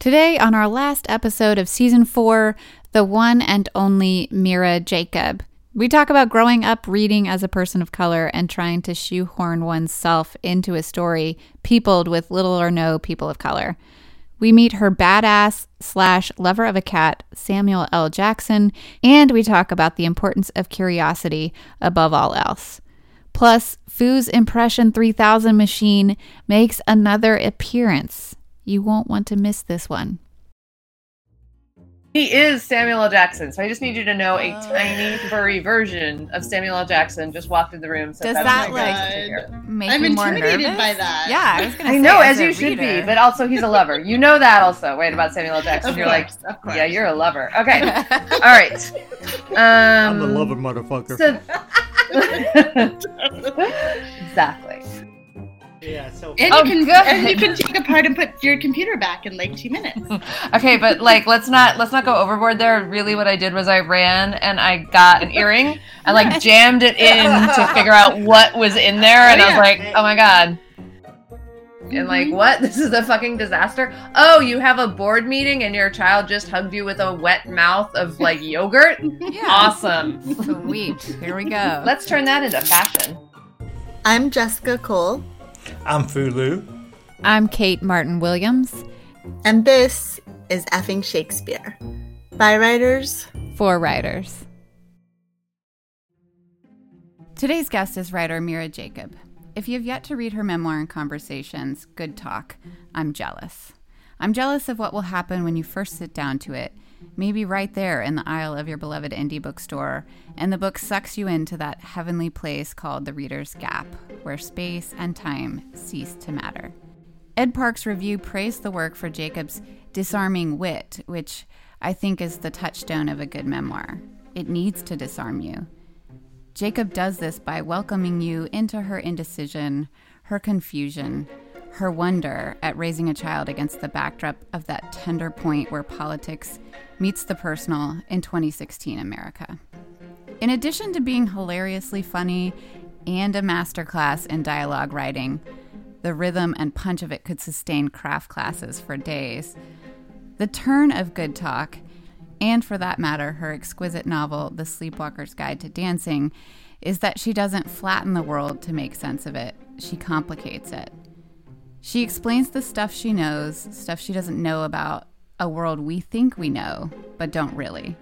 Today, on our last episode of season four, the one and only Mira Jacob. We talk about growing up reading as a person of color and trying to shoehorn oneself into a story peopled with little or no people of color. We meet her badass slash lover of a cat, Samuel L. Jackson, and we talk about the importance of curiosity above all else. Plus, Foo's Impression 3000 machine makes another appearance. You won't want to miss this one. He is Samuel L. Jackson, so I just need you to know a oh. tiny furry version of Samuel L. Jackson just walked in the room. So Does that like make I'm you more intimidated nervous? by that. Yeah, I was gonna. I know, as, as you should be, but also he's a lover. You know that also. Wait about Samuel L. Jackson. Of you're course, like, yeah, you're a lover. Okay, all right. Um, I'm a lover, motherfucker. So... exactly. Yeah, so and Oh, you can um, good. and you can take apart and put your computer back in like two minutes. Okay, but like let's not let's not go overboard there. Really what I did was I ran and I got an earring. I like jammed it in to figure out what was in there and I was oh, like, "Oh my god." And like, mm-hmm. what? This is a fucking disaster. Oh, you have a board meeting and your child just hugged you with a wet mouth of like yogurt? Yeah. Awesome. Sweet. Here we go. Let's turn that into fashion. I'm Jessica Cole, I'm Fulu. I'm Kate Martin Williams. and this is effing Shakespeare. By writers. for writers. Today's guest is writer Mira Jacob. If you have yet to read her memoir and conversations, Good Talk, I'm jealous. I'm jealous of what will happen when you first sit down to it, maybe right there in the aisle of your beloved indie bookstore, and the book sucks you into that heavenly place called the Reader's Gap, where space and time cease to matter. Ed Park's review praised the work for Jacob's disarming wit, which I think is the touchstone of a good memoir. It needs to disarm you. Jacob does this by welcoming you into her indecision, her confusion, her wonder at raising a child against the backdrop of that tender point where politics meets the personal in 2016 America. In addition to being hilariously funny and a masterclass in dialogue writing, the rhythm and punch of it could sustain craft classes for days. The turn of Good Talk, and for that matter, her exquisite novel, The Sleepwalker's Guide to Dancing, is that she doesn't flatten the world to make sense of it, she complicates it. She explains the stuff she knows, stuff she doesn't know about a world we think we know, but don't really.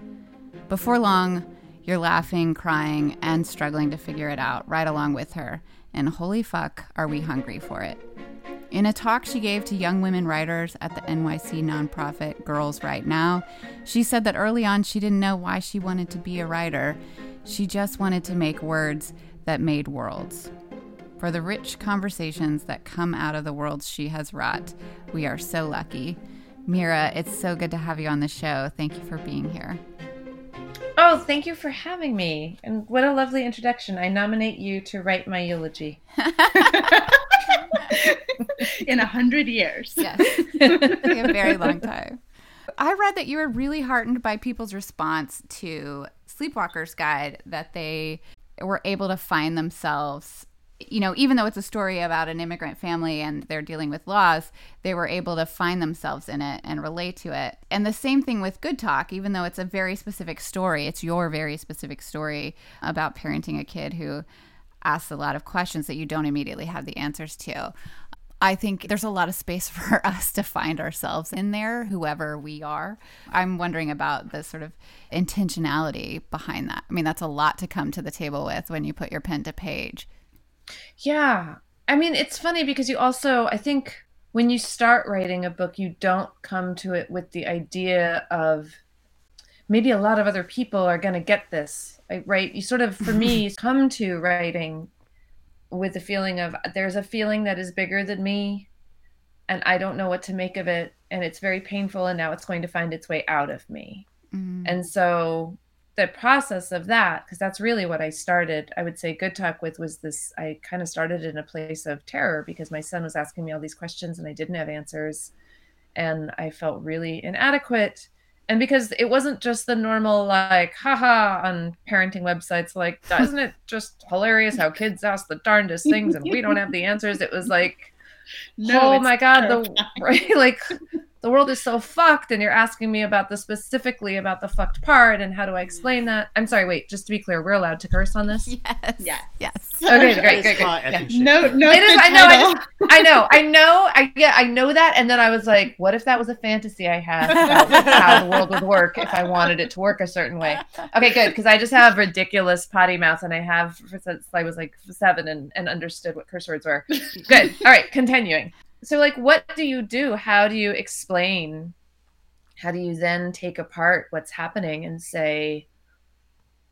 Before long, you're laughing, crying, and struggling to figure it out right along with her. And holy fuck, are we hungry for it. In a talk she gave to young women writers at the NYC nonprofit Girls Write Now, she said that early on she didn't know why she wanted to be a writer. She just wanted to make words that made worlds. For the rich conversations that come out of the worlds she has wrought, we are so lucky. Mira, it's so good to have you on the show. Thank you for being here. Oh, thank you for having me. And what a lovely introduction. I nominate you to write my eulogy. in a hundred years. Yes, a very long time. I read that you were really heartened by people's response to Sleepwalker's Guide, that they were able to find themselves, you know, even though it's a story about an immigrant family and they're dealing with laws, they were able to find themselves in it and relate to it. And the same thing with Good Talk, even though it's a very specific story, it's your very specific story about parenting a kid who asks a lot of questions that you don't immediately have the answers to. I think there's a lot of space for us to find ourselves in there, whoever we are. I'm wondering about the sort of intentionality behind that. I mean, that's a lot to come to the table with when you put your pen to page. Yeah. I mean, it's funny because you also, I think when you start writing a book, you don't come to it with the idea of maybe a lot of other people are going to get this, right? You sort of, for me, come to writing with the feeling of there's a feeling that is bigger than me and I don't know what to make of it and it's very painful and now it's going to find its way out of me. Mm-hmm. And so the process of that because that's really what I started I would say good talk with was this I kind of started in a place of terror because my son was asking me all these questions and I didn't have answers. And I felt really inadequate. And because it wasn't just the normal like haha on parenting websites like isn't it just hilarious how kids ask the darndest things and we don't have the answers? It was like No, oh my god the right like the world is so fucked and you're asking me about the specifically about the fucked part and how do I explain that? I'm sorry, wait, just to be clear, we're allowed to curse on this? Yes. Yeah. Yes. Okay, That great, great, great. Yeah. No, no. It is, I know, I just- I know, I know, I yeah, I know that, and then I was like, what if that was a fantasy I had about how the world would work if I wanted it to work a certain way? Okay, good, because I just have ridiculous potty mouth, and I have since I was like seven and, and understood what curse words were. Good. All right, continuing. So, like, what do you do? How do you explain? How do you then take apart what's happening and say,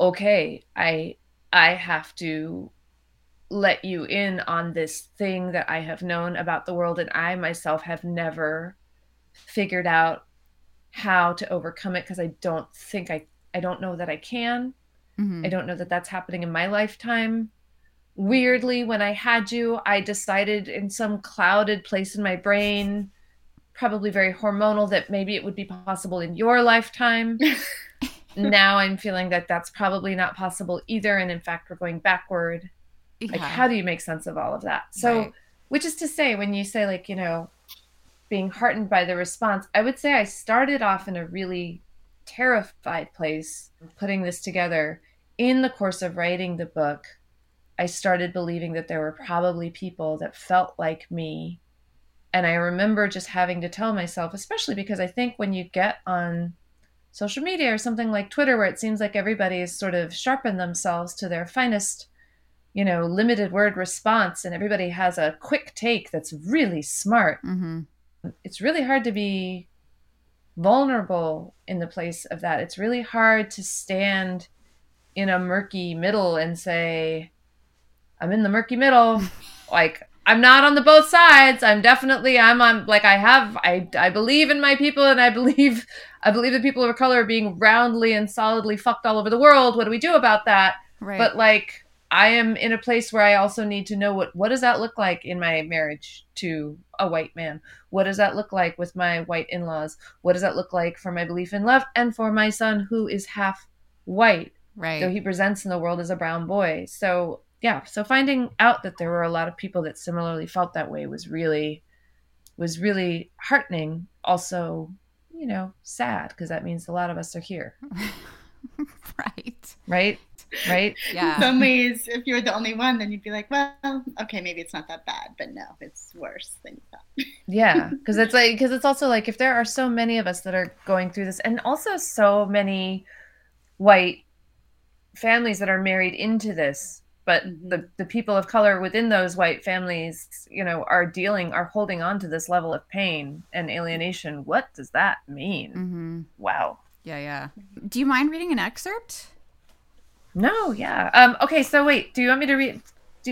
okay, I I have to let you in on this thing that I have known about the world, and I myself have never figured out how to overcome it because I don't think I I don't know that I can. Mhm. I don't know that that's happening in my lifetime. Weirdly, when I had you, I decided in some clouded place in my brain, probably very hormonal, that maybe it would be possible in your lifetime. now I'm feeling that that's probably not possible either. And in fact, we're going backward. yeah. Like, how do you make sense of all of that? So, Right. which is to say, when you say, like, you know, being heartened by the response, I would say I started off in a really terrified place putting this together. In the course of writing the book, I started believing that there were probably people that felt like me. And I remember just having to tell myself, especially because I think when you get on social media or something like Twitter, where it seems like everybody has sort of sharpened themselves to their finest, you know, limited word response, and everybody has a quick take that's really smart Mhm. it's really hard to be vulnerable in the place of that. It's really hard to stand in a murky middle and say, I'm in the murky middle. like, I'm not on the both sides. I'm definitely I'm on like I have I I believe in my people and I believe I believe that people of color are being roundly and solidly fucked all over the world. What do we do about that? Right. but like i am in a place where i also need to know what what does that look like in my marriage to a white man what does that look like with my white in-laws what does that look like for my belief in love and for my son who is half white right. though he presents in the world as a brown boy so yeah so finding out that there were a lot of people that similarly felt that way was really was really heartening also you know sad because that means a lot of us are here right. right right Yeah. Some ways, if you were the only one, then you'd be like, well, okay, maybe it's not that bad, but no, it's worse than you thought. yeah because it's like because it's also like if there are so many of us that are going through this and also so many white families that are married into this but the, the people of color within those white families you know are dealing are holding on to this level of pain and alienation what does that mean hmm wow Yeah, yeah. Do you mind reading an excerpt? no yeah um okay so wait do you want me to read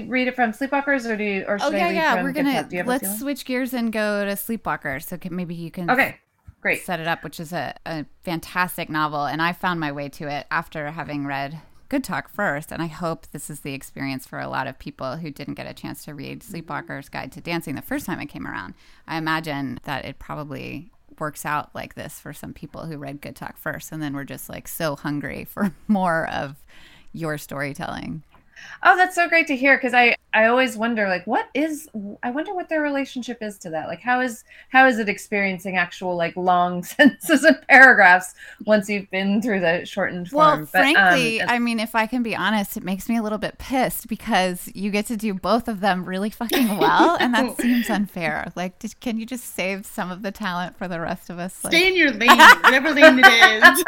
read it from sleepwalkers or do you or should Oh i yeah, read yeah. from We're gonna Talk? do you have a let's switch gears and go to Sleepwalker. So can, maybe you can okay great set it up, which is a, a fantastic novel. And I found my way to it after having read Good Talk first. And I hope this is the experience for a lot of people who didn't get a chance to read mm-hmm. Sleepwalker's Guide to Dancing the first time it came around. I imagine that it probably works out like this for some people who read Good Talk first. And then we're just like so hungry for more of your storytelling. Oh, that's so great to hear because I I always wonder like what is I wonder what their relationship is to that. Like how is how is it experiencing actual like long sentences and paragraphs once you've been through the shortened form? Well, But, um, frankly, I mean, if I can be honest, it makes me a little bit pissed because you get to do both of them really fucking well, and that seems unfair. Like, just, can you just save some of the talent for the rest of us? Like, Stay in your lane, whatever lane it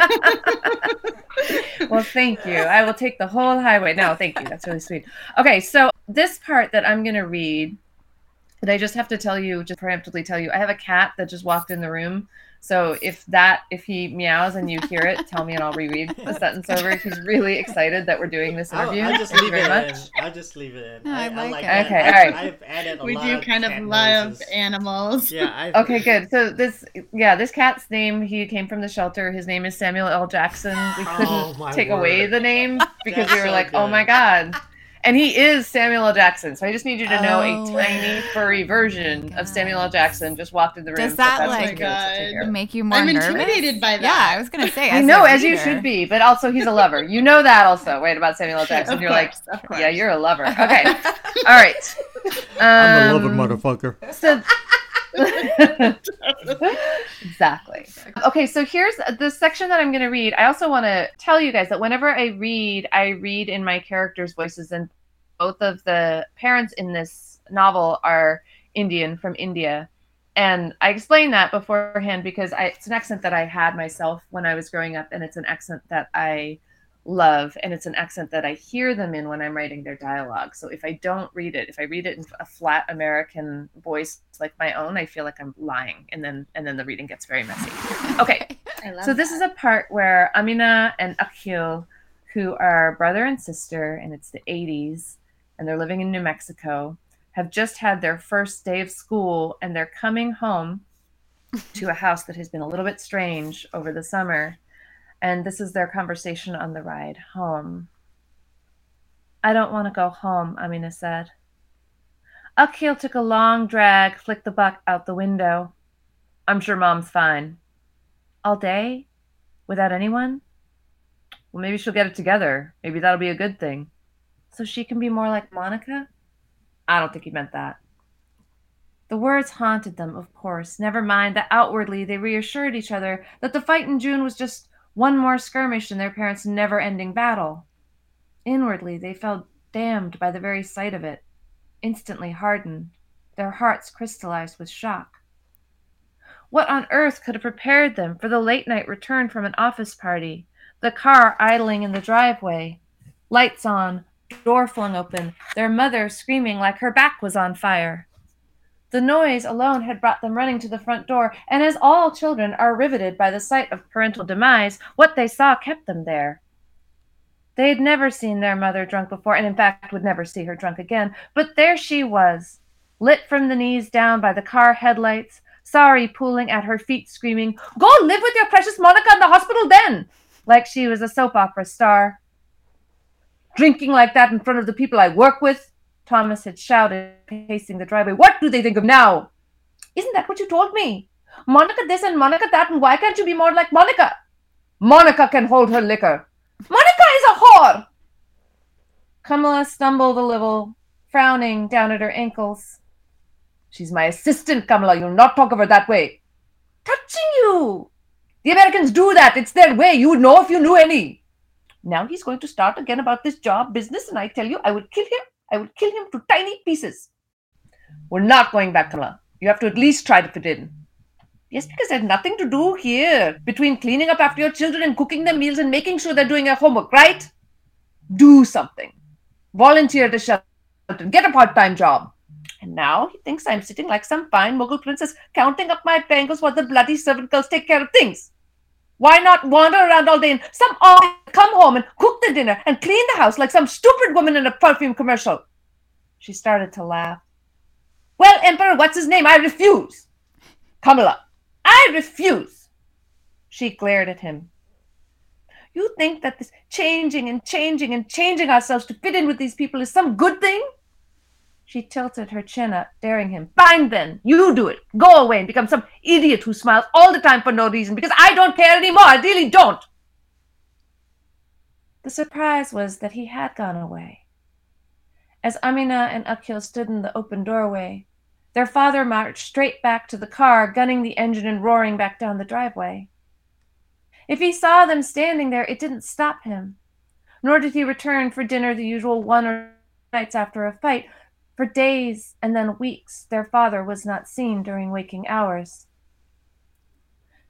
is. well, thank you. I will take the whole highway. No, thank you. That's really sweet. Okay, so this part that I'm going to read, that I just have to tell you, just preemptively tell you, I have a cat that just walked in the room. So if that, if he meows and you hear it, tell me and I'll reread the sentence over. He's really excited that we're doing this I'll, interview. I'll just Thank leave it very in. I'll just leave it in. No, I like it. Okay, I've, all right. I've added a we lot do of kind of love noises. animals. Yeah, I've, Okay, good. So this, yeah, this cat's name, he came from the shelter. His name is Samuel L. Jackson. We oh couldn't Oh, my take away the name because That's we were so like, oh my God. And he is Samuel L. Jackson. So I just need you to know Oh. a tiny furry version God. of Samuel L. Jackson just walked in the room. Does so that, that's like- what you get to Oh my make you more I'm nervous? intimidated by that. Yeah, I was gonna say. I as know, a as you should be, but also he's a lover. You know that also, right, about Samuel L. Jackson. Of You're course, like, yeah, you're a lover. Okay. All right. I'm a lover Um, motherfucker. So exactly. Okay, so here's the section that I'm going to read. I also want to tell you guys that whenever I read, I read in my characters' voices, and both of the parents in this novel are Indian from India. And I explained that beforehand because I, it's an accent that I had myself when I was growing up, and it's an accent that I love and it's an accent that I hear them in when I'm writing their dialogue. So if I don't read it, if I read it in a flat American voice like my own, I feel like I'm lying and then and then the reading gets very messy. Okay. so this is a part where Amina and Akhil who are brother and sister and it's the 80s and they're living in New Mexico have just had their first day of school and they're coming home to a house that has been a little bit strange over the summer and this is their conversation on the ride home. I don't want to go home, Amina said. Akhil took a long drag, flicked the buck out the window. I'm sure mom's fine. All day? Without anyone? Well, maybe she'll get it together. Maybe that'll be a good thing. So she can be more like Monica? I don't think he meant that. The words haunted them, of course. Never mind that outwardly they reassured each other that the fight in June was just one more skirmish in their parents' never ending battle. Inwardly, they felt damned by the very sight of it, instantly hardened, their hearts crystallized with shock. What on earth could have prepared them for the late night return from an office party, the car idling in the driveway, lights on, door flung open, their mother screaming like her back was on fire? The noise alone had brought them running to the front door, and as all children are riveted by the sight of parental demise, what they saw kept them there. They had never seen their mother drunk before, and in fact would never see her drunk again. But there she was, lit from the knees down by the car headlights, Sari pooling at her feet, screaming, Go live with your precious Monica in the hospital then! Like she was a soap opera star. Drinking like that in front of the people I work with, Thomas had shouted, pacing the driveway. What do they think of now? Isn't that what you told me? Monica this and Monica that, and why can't you be more like Monica? Monica can hold her liquor. Monica is a whore! Kamala stumbled a little, frowning down at her ankles. She's my assistant, Kamala. You'll not talk of her that way. Touching you! The Americans do that. It's their way. You'd know if you knew any. Now he's going to start again about this job business, and I tell you, I will kill him I will kill him to tiny pieces. We're not going back, Kamala. You have to at least try to fit in. Yes, because there's nothing to do here between cleaning up after your children and cooking their meals and making sure they're doing their homework, right? Do something. Volunteer at to Shelton. Get a part time job. And now he thinks I'm sitting like some fine Mughal princess counting up my bangles while the bloody servant girls take care of things. Why not wander around all day and some come home and cook the dinner and clean the house like some stupid woman in a perfume commercial? She started to laugh. Well, Emperor, what's his name? I refuse. Kamala, I refuse. She glared at him. You think that this changing and changing and changing ourselves to fit in with these people is some good thing? She tilted her chin up, daring him. Fine then, you do it. Go away and become some idiot who smiles all the time for no reason because I don't care anymore. I really don't. The surprise was that he had gone away. As Amina and Akhil stood in the open doorway, their father marched straight back to the car, gunning the engine and roaring back down the driveway. If he saw them standing there, it didn't stop him. Nor did he return for dinner the usual one or two nights after a fight, for days and then weeks, their father was not seen during waking hours.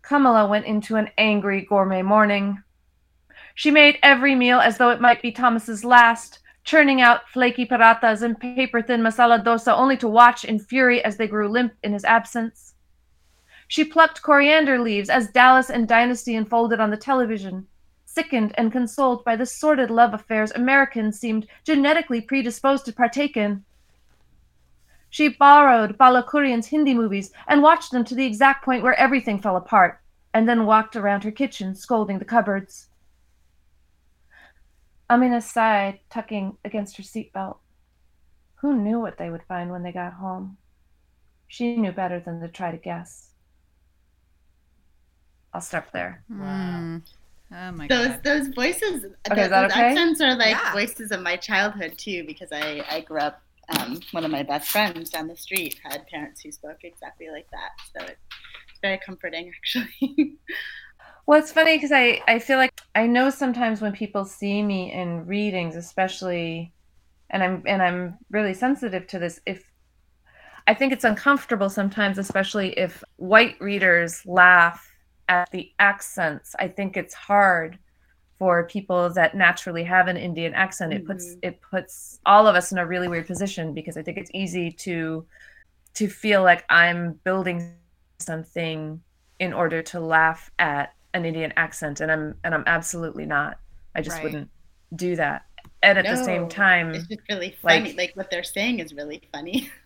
Kamala went into an angry gourmet mourning. She made every meal as though it might be Thomas's last, churning out flaky parathas and paper thin masala dosa only to watch in fury as they grew limp in his absence. She plucked coriander leaves as Dallas and Dynasty unfolded on the television, sickened and consoled by the sordid love affairs Americans seemed genetically predisposed to partake in. She borrowed Bala Kurian's Hindi movies and watched them to the exact point where everything fell apart, and then walked around her kitchen, scolding the cupboards. Amina sighed, tucking against her seatbelt. Who knew what they would find when they got home? She knew better than to try to guess. I'll stop there. Wow. Oh my those god. those voices, Okay, those, is that those okay? accents are like Yeah. voices of my childhood too, because I I grew up um, one of my best friends down the street had parents who spoke exactly like that. So it's very comforting, actually. Well, it's funny because I, I feel like I know sometimes when people see me in readings, especially, and I'm and I'm really sensitive to this. If I think it's uncomfortable sometimes, especially if white readers laugh at the accents. I think it's hard for people that naturally have an Indian accent. It puts Mhm. it puts all of us in a really weird position because I think it's easy to to feel like I'm building something in order to laugh at an Indian accent and I'm and I'm absolutely not. I just Right. wouldn't do that. And at the same time it's just really funny. like- Like, what they're saying is really funny.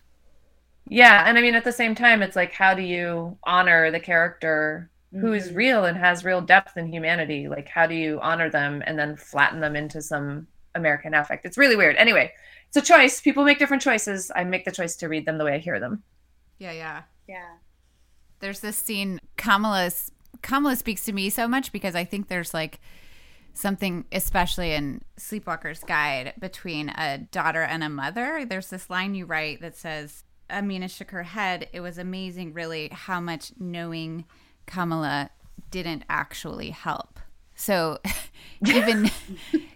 Yeah, and I mean at the same time it's like how do you honor the character who is Mhm. real and has real depth and humanity? Like how do you honor them and then flatten them into some American affect? It's really weird. Anyway, it's a choice. People make different choices. I make the choice to read them the way I hear them. Yeah, yeah. Yeah. There's this scene Kamala's Kamala speaks to me so much because I think there's like something especially in Sleepwalker's Guide between a daughter and a mother. There's this line you write that says Amina shook her head. It was amazing really how much knowing Kamala didn't actually help. So even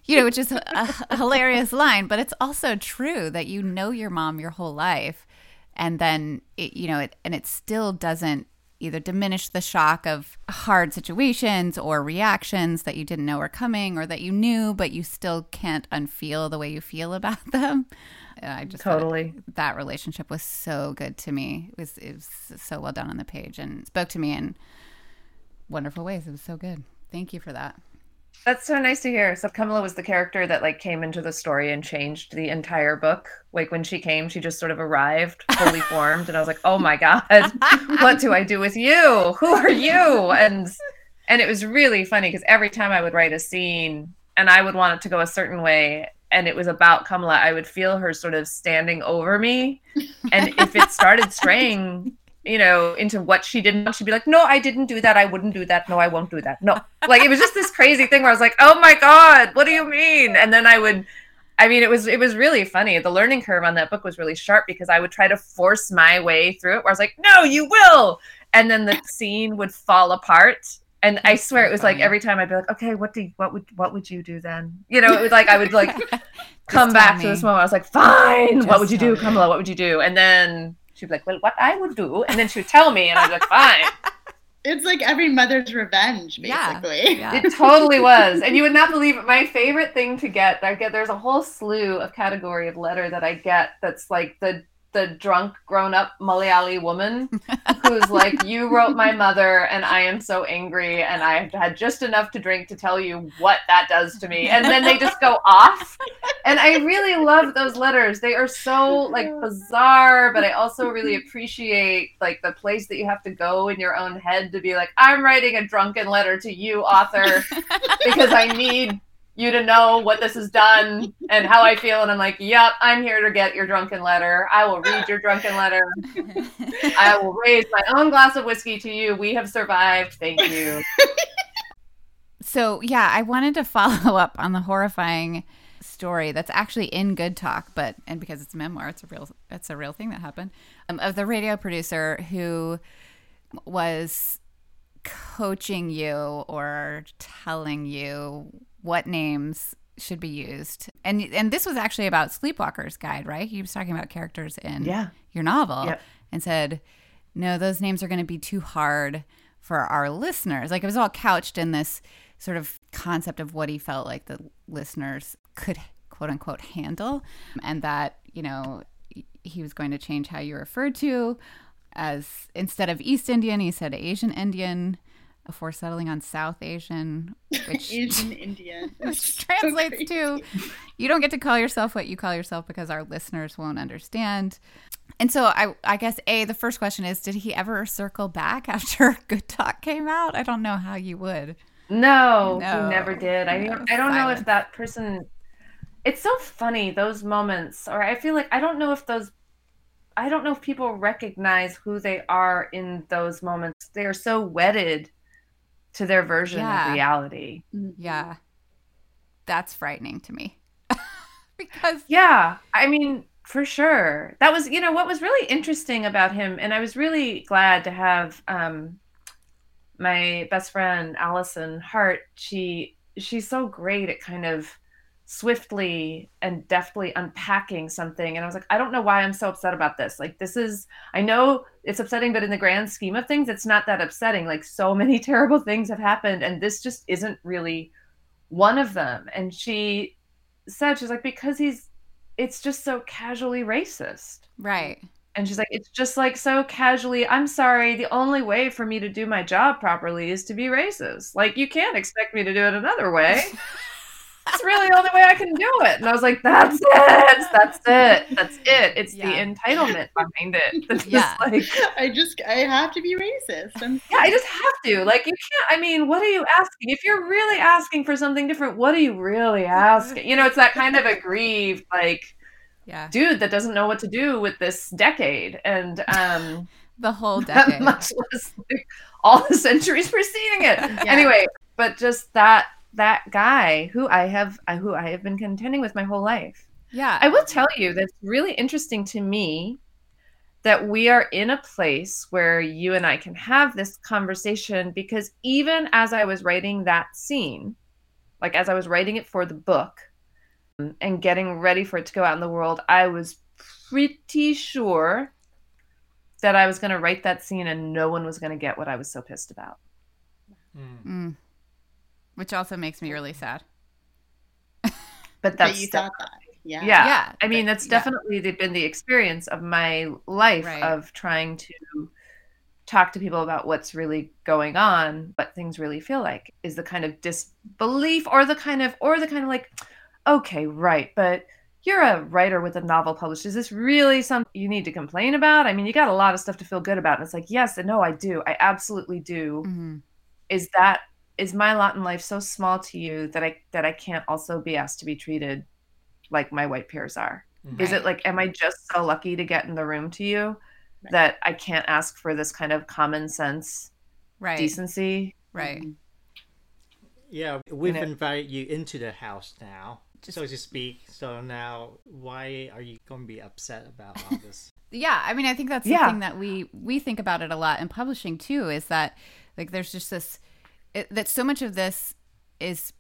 you know, which is a, a hilarious line, but it's also true that you know your mom your whole life and then it, you know it and it still doesn't either diminish the shock of hard situations or reactions that you didn't know were coming or that you knew but you still can't unfeel the way you feel about them And i just Totally. that relationship was so good to me it was it was so well done on the page and spoke to me in wonderful ways it was so good thank you for that That's so nice to hear. So Kamala was the character that like came into the story and changed the entire book. Like when she came, she just sort of arrived fully formed, and I was like, "Oh my god, what do I do with you? Who are you?" And and it was really funny because every time I would write a scene and I would want it to go a certain way, and it was about Kamala, I would feel her sort of standing over me, and if it started straying you know, into what she didn't. She'd be like, "No, I didn't do that. I wouldn't do that. No, I won't do that. No." Like it was just this crazy thing where I was like, "Oh my god, what do you mean?" And then I would I mean, it was it was really funny. The learning curve on that book was really sharp because I would try to force my way through it where I was like, "No, you will." And then the scene would fall apart. And I swear so it was like every time I'd be like, "Okay, what do you, what would what would you do then?" You know, it was like I would like come tell back to this moment. I was like, fine. Just what would you do, me. Kamala? What would you do? And then she'd be like, well, what I would do. And then she would tell me, and I'd be like, fine. It's like every mother's revenge, Yeah. basically. yeah It totally was. And you would not believe it. My favorite thing to get, I get there's a whole slew of category of letter that I get that's like the the drunk grown up Malayali woman who's like, You wrote my mother and I am so angry and I've had just enough to drink to tell you what that does to me. And then they just go off. And I really love those letters. They are so like bizarre, but I also really appreciate like the place that you have to go in your own head to be like, I'm writing a drunken letter to you, author because I need you to know what this has done and how I feel. And I'm like, yep, I'm here to get your drunken letter. I will read your drunken letter. I will raise my own glass of whiskey to you. We have survived. Thank you. So yeah, I wanted to follow up on the horrifying story that's actually in Good Talk, but and because it's a memoir, it's a real it's a real thing that happened um, of the radio producer who was coaching you or telling you what names should be used, and and this was actually about Sleepwalker's Guide, right? He was talking about characters in Yeah. your novel Yep. and said, no, those names are going to be too hard for our listeners. Like it was all couched in this sort of concept of what he felt like the listeners could quote unquote handle and that, you know, he was going to change how you referred to as instead of East Indian, he said Asian Indian before settling on South Asian, which Asian Indian. which It's so translates crazy. to you don't get to call yourself what you call yourself because our listeners won't understand. And so I I guess A, the first question is did he ever circle back after Good Talk came out? I don't know how you would. No, No, he never did. I no, I don't know if that person. It's so funny those moments, or I feel like I don't know if those. I don't know if people recognize who they are in those moments. They are so wedded to their version Yeah. of reality. Yeah. That's frightening to me. because Yeah, I mean, for sure. That was, you know, what was really interesting about him, and I was really glad to have um, my best friend Allison Hart. She she's so great at kind of swiftly and deftly unpacking something. And i was like i don't know why i'm so upset about this. Like this is i know it's upsetting but in the grand scheme of things it's not that upsetting. Like so many terrible things have happened and this just isn't really one of them. And she said she's like because he's it's just so casually racist. Right. and she's like it's just like so casually i'm sorry the only way for me to do my job properly is to be racist. Like you can't expect me to do it another way that's really the only way I can do it. And I was like, that's it. That's it. That's it. It's Yeah. the entitlement behind it. That's Yeah. just like, I just I have to be racist. I'm yeah, I just have to. Like, you can't. I mean, what are you asking? If you're really asking for something different, what are you really asking? You know, it's that kind of aggrieved, like, Yeah. dude that doesn't know what to do with this decade. And, um, The whole decade. much less like, all the centuries preceding it. Anyway, but just that that guy who I have I- who I have been contending with my whole life. Yeah. I will tell you that's really interesting to me that we are in a place where you and I can have this conversation because even as I was writing that scene, like as I was writing it for the book um, and getting ready for it to go out in the world, I was pretty sure that I was going to write that scene and no one was going to get what I was so pissed about. Mm. Mm. Which also makes me really sad. But but that's you the- thought that. Yeah. yeah. Yeah, I mean, but- that's definitely the- been the experience of my life Right. of trying to talk to people about what's really going on, what things really feel like is the kind of disbelief or the kind of or the kind of like, okay, right, but you're a writer with a novel published. Is this really something you need to complain about? I mean, you got a lot of stuff to feel good about. And it's like, yes and no, I do. I absolutely do. hmm Is that is my lot in life so small to you that I that I can't also be asked to be treated like my white peers are? Is it like, am I just so lucky to get in the room to you Right. that I can't ask for this kind of common sense Right. decency? Right. Mm-hmm. Yeah, we've know- invited you into the house now, Just- so to speak. So now, why are you going to be upset about all this? Yeah, I mean, I think that's Yeah. the thing that we we think about it a lot in publishing too. Is that like there's just this it, that so much of this is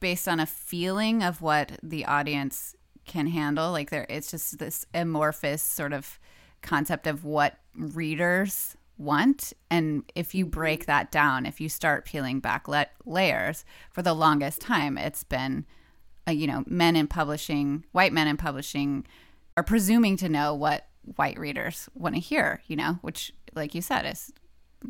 based on a feeling of what the audience can handle. Like there, it's just this amorphous sort of concept of what readers want, and if you break that down, if you start peeling back le- layers, for the longest time, it's been uh, you know, men in publishing, white men in publishing are presuming to know what white readers want to hear, you know, which, like you said, is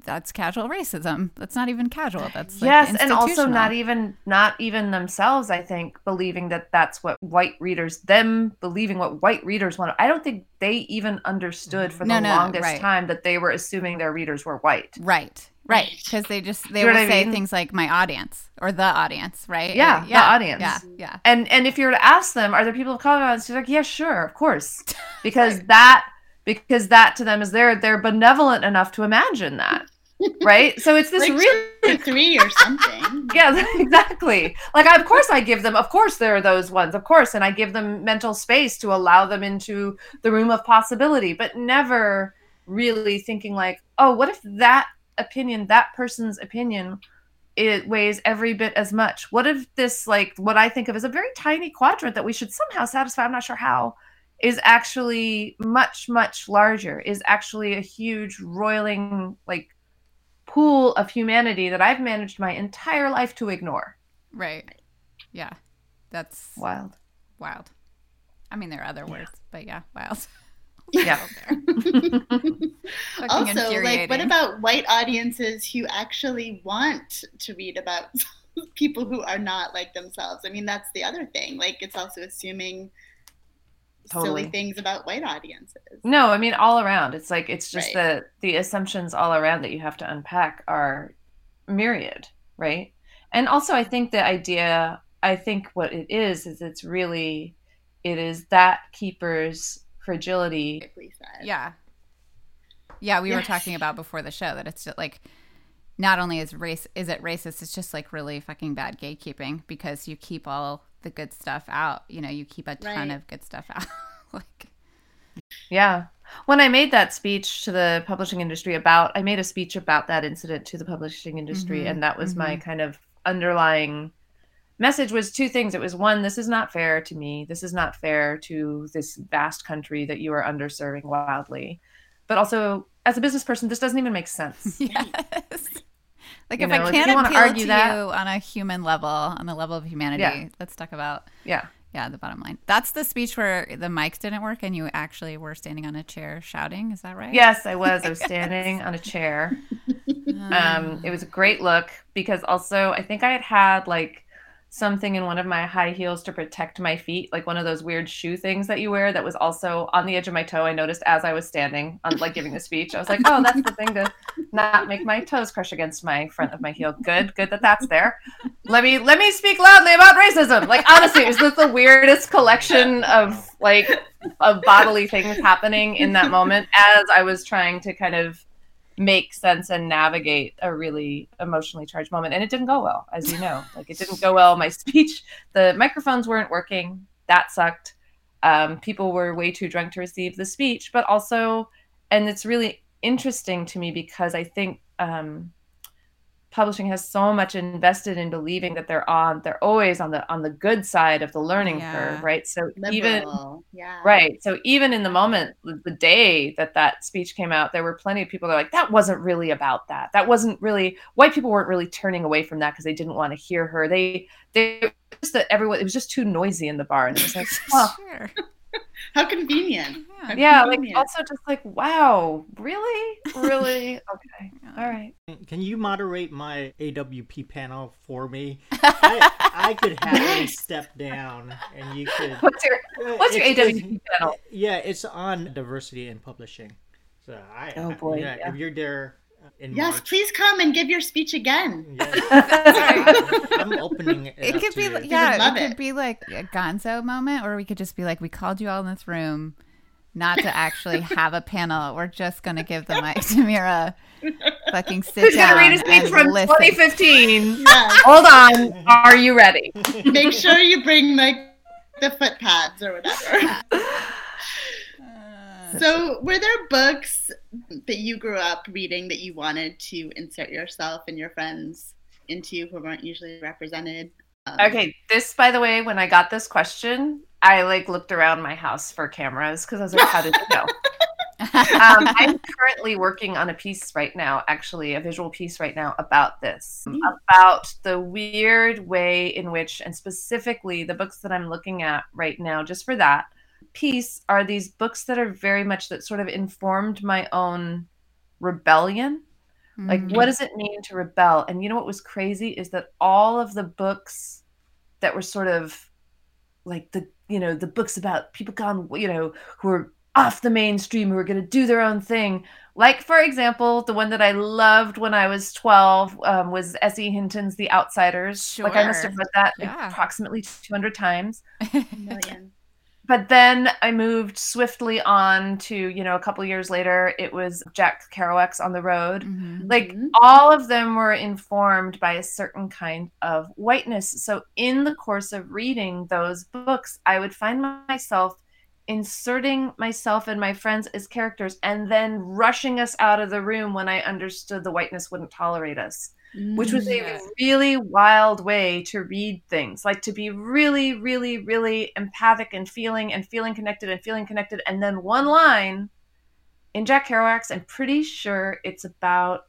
that's casual racism. That's not even casual. That's like, yes, and also not even not even themselves. I think believing that that's what white readers them believing what white readers want. I don't think they even understood for the No, longest right. time that they were assuming their readers were white. right, right, because they just they You I say mean? things like my audience or the audience, right? Yeah, Or- the audience. Yeah, yeah, And and if you were to ask them, are there people of color? She's like, yeah, sure, of course, because that because that to them is they're they're benevolent enough to imagine that, right? So it's this Like really three or something. yeah exactly like I, of course i give them of course there are those ones of course and i give them mental space to allow them into the room of possibility but never really thinking like oh what if that opinion that person's opinion it weighs every bit as much what if this like what i think of as a very tiny quadrant that we should somehow satisfy i'm not sure how is actually much much larger is actually a huge roiling like pool of humanity that i've managed my entire life to ignore right. Yeah, that's wild wild. I mean, there are other words, but yeah, wild. Yeah. Also, like, what about white audiences who actually want to read about people who are not like themselves? I mean, that's the other thing. Like, it's also assuming Totally. silly things about white audiences. no i mean all around it's like it's just Right. the the assumptions all around that you have to unpack are myriad right and also i think the idea i think what it is is it's really it is that keeper's fragility said. Yeah. Yeah, we were talking about before the show that it's just like not only is race is it racist, it's just like really fucking bad gatekeeping because you keep all the good stuff out. You know, you keep a ton Right. of good stuff out. like Yeah. When I made that speech to the publishing industry about, I made a speech about that incident to the publishing industry, Mhm, and that was my mhm. kind of underlying message was two things. It was one, this is not fair to me. This is not fair to this vast country that you are underserving wildly. But also, as a business person, this doesn't even make sense. Yes. Like You if know, I if can't wanna appeal argue to that- you on a human level, on the level of humanity, Yeah. let's talk about Yeah. yeah the bottom line. That's the speech where the mics didn't work and you actually were standing on a chair shouting. Is that right? Yes, I was. I was standing on a chair. Um, it was a great look because also I think I had had like something in one of my high heels to protect my feet, like one of those weird shoe things that you wear that was also on the edge of my toe. I noticed as I was standing on like giving the speech. I was like, oh, that's the thing to not make my toes crush against my front of my heel. Good, good that that's there. Let me let me speak loudly about racism. Like honestly, it was just the weirdest collection of like of bodily things happening in that moment as I was trying to kind of make sense and navigate a really emotionally charged moment. And it didn't go well as you know. Like it didn't go well. My speech the microphones weren't working. That sucked. Um, people were way too drunk to receive the speech but also and it's really interesting to me because i think um, publishing has so much invested in believing that they're on they're always on the on the good side of the learning Yeah. curve right so even yeah. Right. So even in the moment, the the day that that speech came out, there were plenty of people that were like, that wasn't really about that. That wasn't really, white people weren't really turning away from that because they didn't want to hear her. They, they, just that everyone, it was just too noisy in the bar. And it was like, oh, sure. How convenient. Yeah. How yeah, like also just like, wow, really? Really? Okay. All right. Can you moderate my AWP panel for me? I, I could happily Yes. step down and you could. What's your, Uh, what's your AWP panel? Yeah, it's on diversity in publishing. So I. Oh, I- boy, yeah, yeah. If you're there in Yes, March, please come and give your speech again. yes, I'm opening it. It could to be you. like- yeah, love it could be like a Gonzo moment, or we could just be like, we called you all in this room, not to actually have a panel. We're just gonna give the mic to Mira. Fucking sit Who's down going to read a speech from listen. 2015? Yes. Hold on. Are you ready? Make sure you bring like the foot pads or whatever. So, were there books that you grew up reading that you wanted to insert yourself and your friends into who weren't usually represented? Um, Okay, this by the way, when I got this question, I like looked around my house for cameras because I was like, how did you know? um, I'm currently working on a piece right now, actually, a visual piece right now about this, Mm. about the weird way in which, and specifically the books that I'm looking at right now, just for that piece, are these books that are very much that sort of informed my own rebellion. Like, Mm. what does it mean to rebel? And you know what was crazy is that all of the books that were sort of like the, you know, the books about people gone, you know, who are off the mainstream, who are going to do their own thing. Like, for example, the one that I loved when I was 12 um, was S.E. Hinton's The Outsiders. Sure. Like, I must have Sure. read that Yeah. approximately 200 times million. but then I moved swiftly on to, you know, a couple years later, it was Jack Kerouac's On the Road. Mhm. Like Mhm. all of them were informed by a certain kind of whiteness. So in the course of reading those books, I would find myself inserting myself and my friends as characters and then rushing us out of the room when I understood the whiteness wouldn't tolerate us which was a mm. really wild way to read things like to be really really really empathic and feeling and feeling connected and feeling connected. And then one line in jack kerouac's i'm pretty sure it's about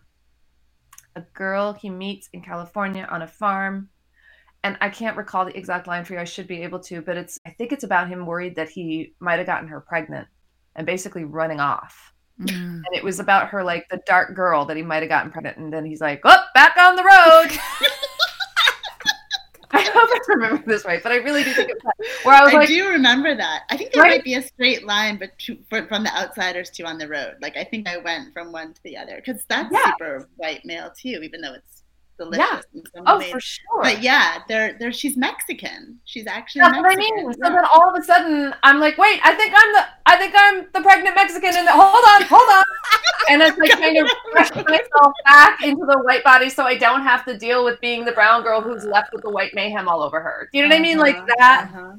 a girl he meets in california on a farm and i can't recall the exact line for you i should be able to but it's i think it's about him worried that he might have gotten her pregnant and basically running off Mm. and it was about her like the dark girl that he might have gotten pregnant and then he's like oh back on the road i hope i remember this right but i really do think it's where i was I like do remember that. I think there Right? might be a straight line, but to, for, from the outsiders to on the road. Like I think I went from one to the other because that's Yeah. super white male too, even though it's delicious some oh ways. for sure But yeah, they're, they're, she's Mexican. She's actually that's what i mean so Yeah. then all of a sudden i'm like wait i think i'm the i think i'm the pregnant mexican and hold on hold on and it's like kind of rush myself back into the white body so i don't have to deal with being the brown girl who's left with the white mayhem all over her do you know what i mean like Uh-huh, that uh-huh.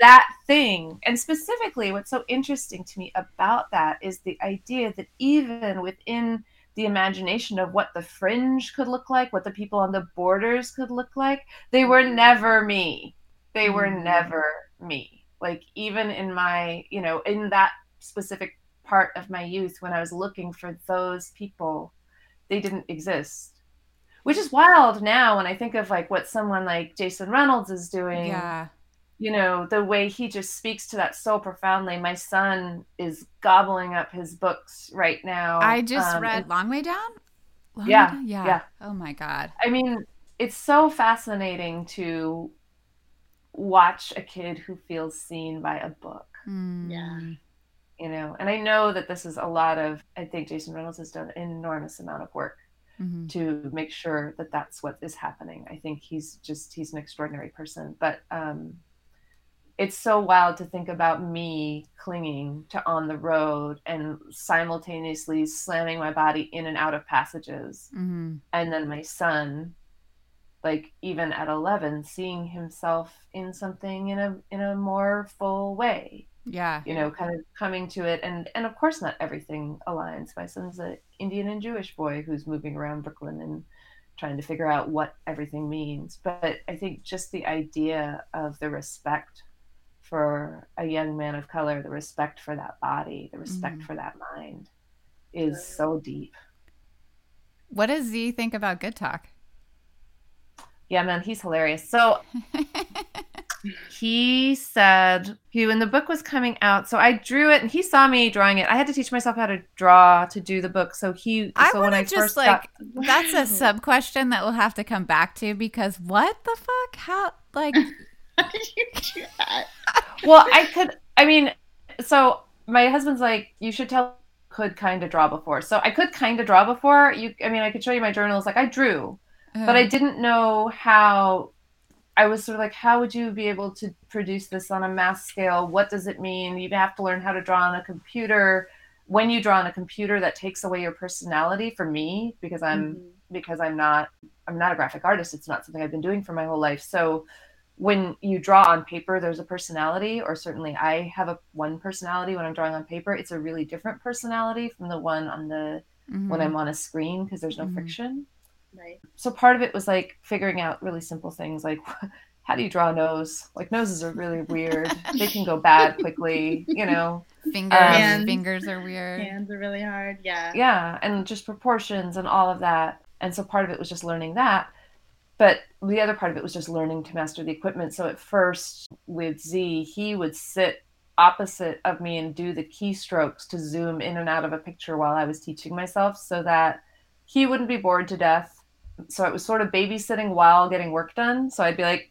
that thing. And specifically, what's so interesting to me about that is the idea that even within the imagination of what the fringe could look like, what the people on the borders could look like, they were never me. They were Mhm. never me. Like, even in my, you know, in that specific part of my youth when I was looking for those people, they didn't exist. Which is wild now when I think of like what someone like Jason Reynolds is doing Yeah. You know the way he just speaks to that so profoundly my son is gobbling up his books right now I just Um, read and- Long Way Down. Long Yeah, Way Down? yeah. yeah. Oh my god. i mean it's so fascinating to watch a kid who feels seen by a book Mm. Yeah. you know and i know that this is a lot of i think jason reynolds has done an enormous amount of work Mhm. to make sure that that's what is happening. I think he's just he's an extraordinary person, but um, it's so wild to think about me clinging to on the road and simultaneously slamming my body in and out of passages, Mhm. and then my son, like even at eleven, seeing himself in something in a in a more full way Yeah. you know kind of coming to it and and of course not everything aligns my son's an indian and jewish boy who's moving around brooklyn and trying to figure out what everything means but i think just the idea of the respect for a young man of color the respect for that body the respect Mhm. for that mind is so deep What does Z think about Good Talk? yeah man he's hilarious so he said he when the book was coming out so i drew it and he saw me drawing it i had to teach myself how to draw to do the book so he I so when want i to just first like got, that's a sub question that we'll have to come back to because what the fuck? How like How did you do that? well i could i mean so my husband's like you should tell could kind of draw before so i could kind of draw before you i mean i could show you my journals like i drew but I didn't know how. I was sort of like, how would you be able to produce this on a mass scale? What does it mean? You have to learn how to draw on a computer. When you draw on a computer, that takes away your personality. For me, because I'm Mhm. because I'm not I'm not a graphic artist. It's not something I've been doing for my whole life. So when you draw on paper, there's a personality, or certainly I have a one personality when I'm drawing on paper. It's a really different personality from the one on the Mhm. when I'm on a screen because there's no Mhm. friction Right. so part of it was like figuring out really simple things like how do you draw a nose like noses are really weird they can go bad quickly you know fingers Hands. fingers are weird. Hands are really hard. Yeah. yeah and just proportions and all of that and so part of it was just learning that but the other part of it was just learning to master the equipment so at first with z he would sit opposite of me and do the keystrokes to zoom in and out of a picture while i was teaching myself so that he wouldn't be bored to death so it was sort of babysitting while getting work done so i'd be like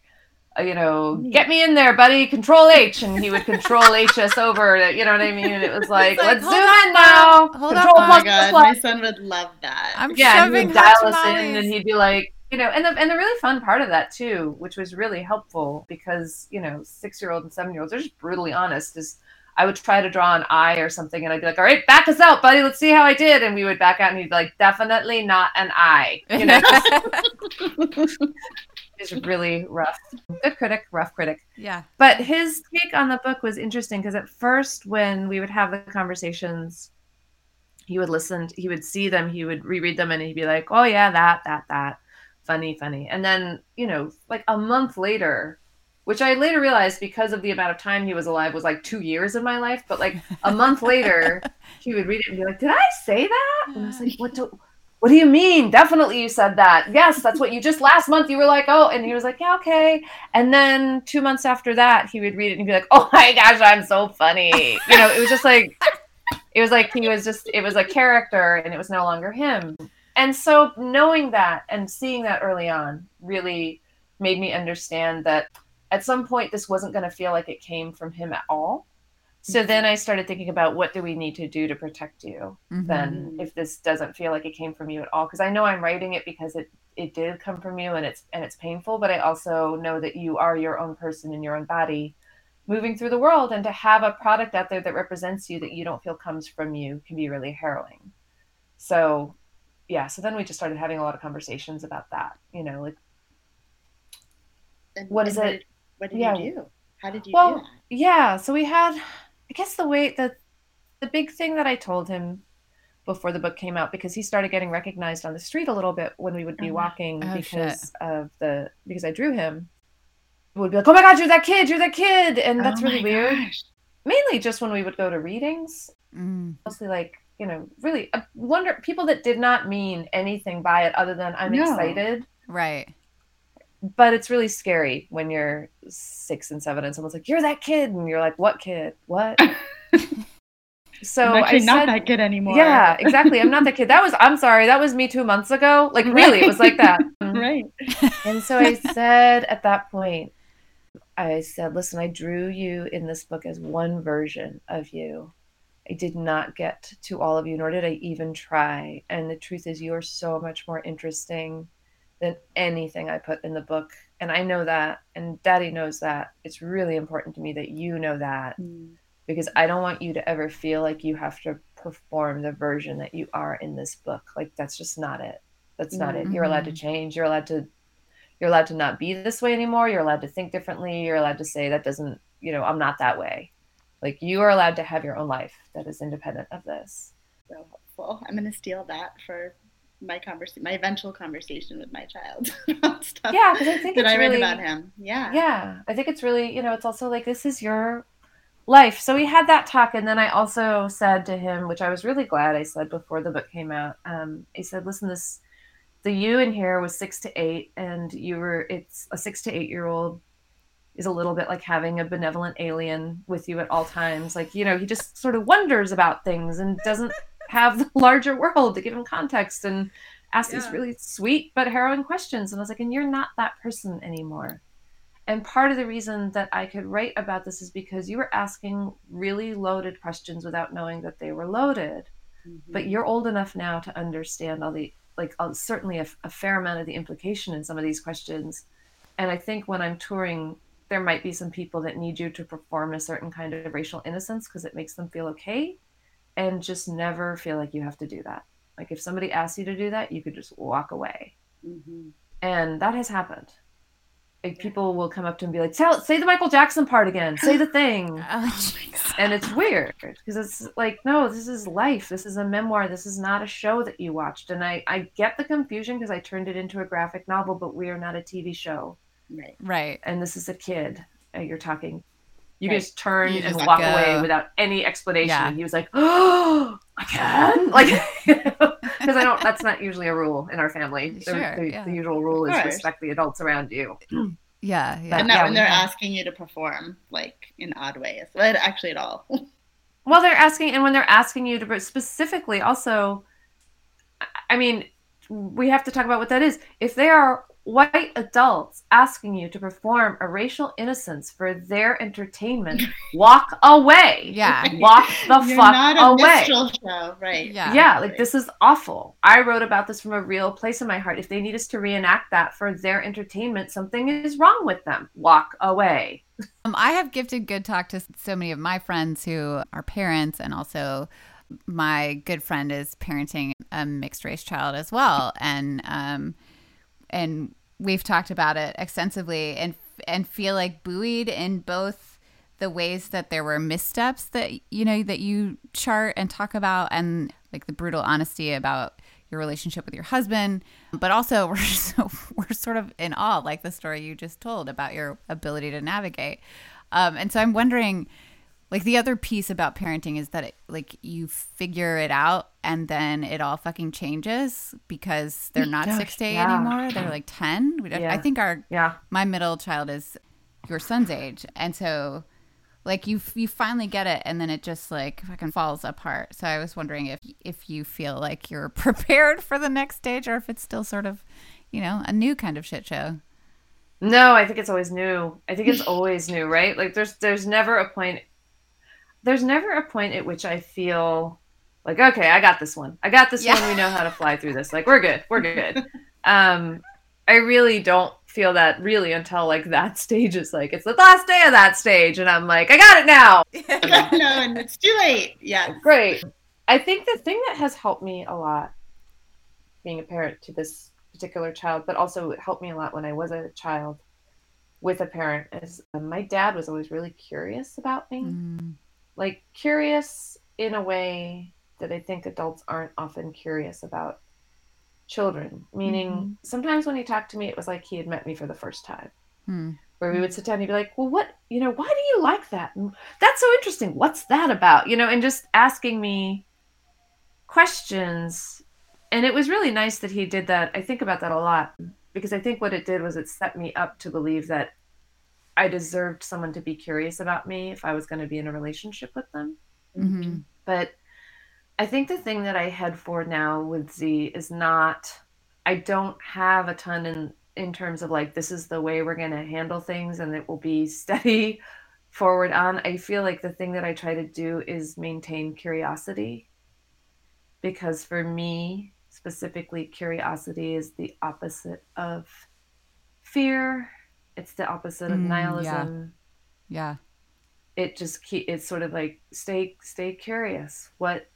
uh, you know, get me in there, buddy. Control H, and he would control H us over. To, you know what I mean? It was like, like, let's zoom on, in now. Mom. Hold on, control Mom. Oh my god, plus my son would love that. I'm yeah, and he would dial us in, and he'd be like, you know, and the and the really fun part of that too, which was really helpful because you know, six year old and seven year olds are just brutally honest. Is I would try to draw an eye or something, and I'd be like, all right, back us out, buddy. Let's see how I did, and we would back out, and he'd be like, definitely not an eye. You know, it's really rough. Good critic, rough critic. yeah. But his take on the book was interesting because at first, when we would have the conversations, he would listen, he would see them, he would reread them, and he'd be like, oh, yeah, that, that, that. Funny, funny. And then, you know, like a month later, which I later realized because of the amount of time he was alive was like two years of my life. But like a month later, he would read it and be like, did I say that? And I was like, what do, what do you mean? Definitely you said that. Yes, that's what you just last month you were like, oh, and he was like, yeah, okay. And then two months after that, he would read it and be like, oh my gosh, I'm so funny. You know, it was just like, it was like he was just, it was a character and it was no longer him. And so knowing that and seeing that early on really made me understand that at some point this wasn't going to feel like it came from him at all. So then I started thinking about what do we need to do to protect you? Mhm. then if this doesn't feel like it came from you at all because i know i'm writing it because it it did come from you and it's and it's painful but i also know that you are your own person in your own body moving through the world and to have a product out there that represents you that you don't feel comes from you can be really harrowing so yeah so then we just started having a lot of conversations about that you know like And- What is and it? Did, what did Yeah. you do? How did you Well, do that? yeah. So we had, I guess the way that the big thing that I told him before the book came out because he started getting recognized on the street a little bit when we would be Oh, walking oh, because of the because I drew him. Would be like, oh my god, you're that kid, you're that kid, and that's Oh really weird. gosh. Mainly just when we would go to readings, Mm. mostly like you know, really uh, wonder people that did not mean anything by it other than I'm No. excited. Right. But it's really scary when you're six and seven and someone's like, "You're that kid," and you're like, "What kid? What?" so I'm actually I not that good anymore. Yeah, exactly. I'm not the kid. That was. I'm sorry. That was me two months ago. Like really, it was like that. right. And so I said at that point, I said, listen, I drew you in this book as one version of you. I did not get to all of you, nor did I even try. And the truth is, you are so much more interesting than anything I put in the book. And I know that. And daddy knows that. It's really important to me that you know that Mm. because I don't want you to ever feel like you have to perform the version that you are in this book. Like that's just not it. That's not it. You're allowed to change. You're allowed to you're allowed to not be this way anymore. You're allowed to think differently. You're allowed to say that doesn't, you know, I'm not that way. Like you are allowed to have your own life that is independent of this. So helpful. I'm gonna steal that for my conversation, my eventual conversation with my child Yeah, because I think that it's I read really about him. Yeah. yeah i think it's really you know it's also like this is your life so we had that talk and then i also said to him which i was really glad i said before the book came out um, he said listen this the you in here was six to eight and you were it's a six to eight year old is a little bit like having a benevolent alien with you at all times like you know he just sort of wonders about things and doesn't have the larger world to give him context and ask these really sweet but harrowing questions and i was like and you're not that person anymore and part of the reason that I could write about this is because you were asking really loaded questions without knowing that they were loaded. Mhm. But you're old enough now to understand all the, like, uh, certainly a, a fair amount of the implication in some of these questions. And I think when I'm touring, there might be some people that need you to perform a certain kind of racial innocence because it makes them feel okay. And just never feel like you have to do that. Like, if somebody asks you to do that, you could just walk away Mhm. and that has happened. Like people will come up to him and be like, "Tell, say the Michael Jackson part again. Say the thing." Oh. And it's weird because it's like, no, this is life. This is a memoir. This is not a show that you watched. And I, I get the confusion because I turned it into a graphic novel, but we are not a TV show. Right. Right. And this is a kid. uh, You're talking. You Right. just turn You and just walk go. away without any explanation. Yeah. And he was like, "Oh, again!" Like, because I don't. That's not usually a rule in our family. The- Sure, the, yeah. the usual rule is respect the adults around you. Yeah. Yeah. And not yeah, when they're have- asking you to perform like in odd ways. But actually at all. Well, they're asking, and when they're asking you to but specifically, also, I- I mean, we have to talk about what that is. If they are white adults asking you to perform a racial innocence for their entertainment, walk away. Yeah. Walk the You're fuck not a away. minstrel show, right? Yeah. Yeah, like this is awful. I wrote about this from a real place in my heart. If they need us to reenact that for their entertainment, something is wrong with them. Walk away. Um, I have gifted good talk to so many of my friends who are parents, and also my good friend is parenting a mixed race child as well, and um, and we've talked about it extensively, and and feel like buoyed in both the ways that there were missteps that you know that you chart and talk about, and like the brutal honesty about your relationship with your husband, but also we're so, we're sort of in awe, like the story you just told about your ability to navigate. Um, and so I'm wondering, like the other piece about parenting is that it, like you figure it out and then it all fucking changes because they're not Gosh, six to eight yeah. anymore. They're like ten. We don't, I think our Yeah. my middle child is your son's age, and so like you you finally get it, and then it just like fucking falls apart. So I was wondering if if you feel like you're prepared for the next stage, or if it's still sort of, you know, a new kind of shit show. No, I think it's always new. I think it's always new, right? Like there's there's never a point there's never a point at which I feel like okay, I got this one. I got this Yeah. one. We know how to fly through this. Like we're good. We're good. um I really don't feel that really until like that stage is like it's the last day of that stage and I'm like, I got it now. no, and it's too late. Yeah. Great. I think the thing that has helped me a lot being a parent to this particular child, but also helped me a lot when I was a child, with a parent is uh, my dad was always really curious about me. Mm. Like curious in a way that I think adults aren't often curious about children. Meaning Mhm. sometimes when he talked to me it was like he had met me for the first time. Mm. Where we would sit down and he'd be like, Well what you know, why do you like that? And that's so interesting. What's that about? You know, and just asking me questions. And it was really nice that he did that. I think about that a lot because I think what it did was it set me up to believe that I deserved someone to be curious about me if I was going to be in a relationship with them. Mhm. But I think the thing that I head for now with Z is not, I don't have a ton in, in terms of like, this is the way we're going to handle things and it will be steady forward on. I feel like the thing that I try to do is maintain curiosity because for me, specifically, curiosity is the opposite of fear. It's the opposite of Mm, yeah. nihilism Yeah. it just keep it's sort of like stay stay curious what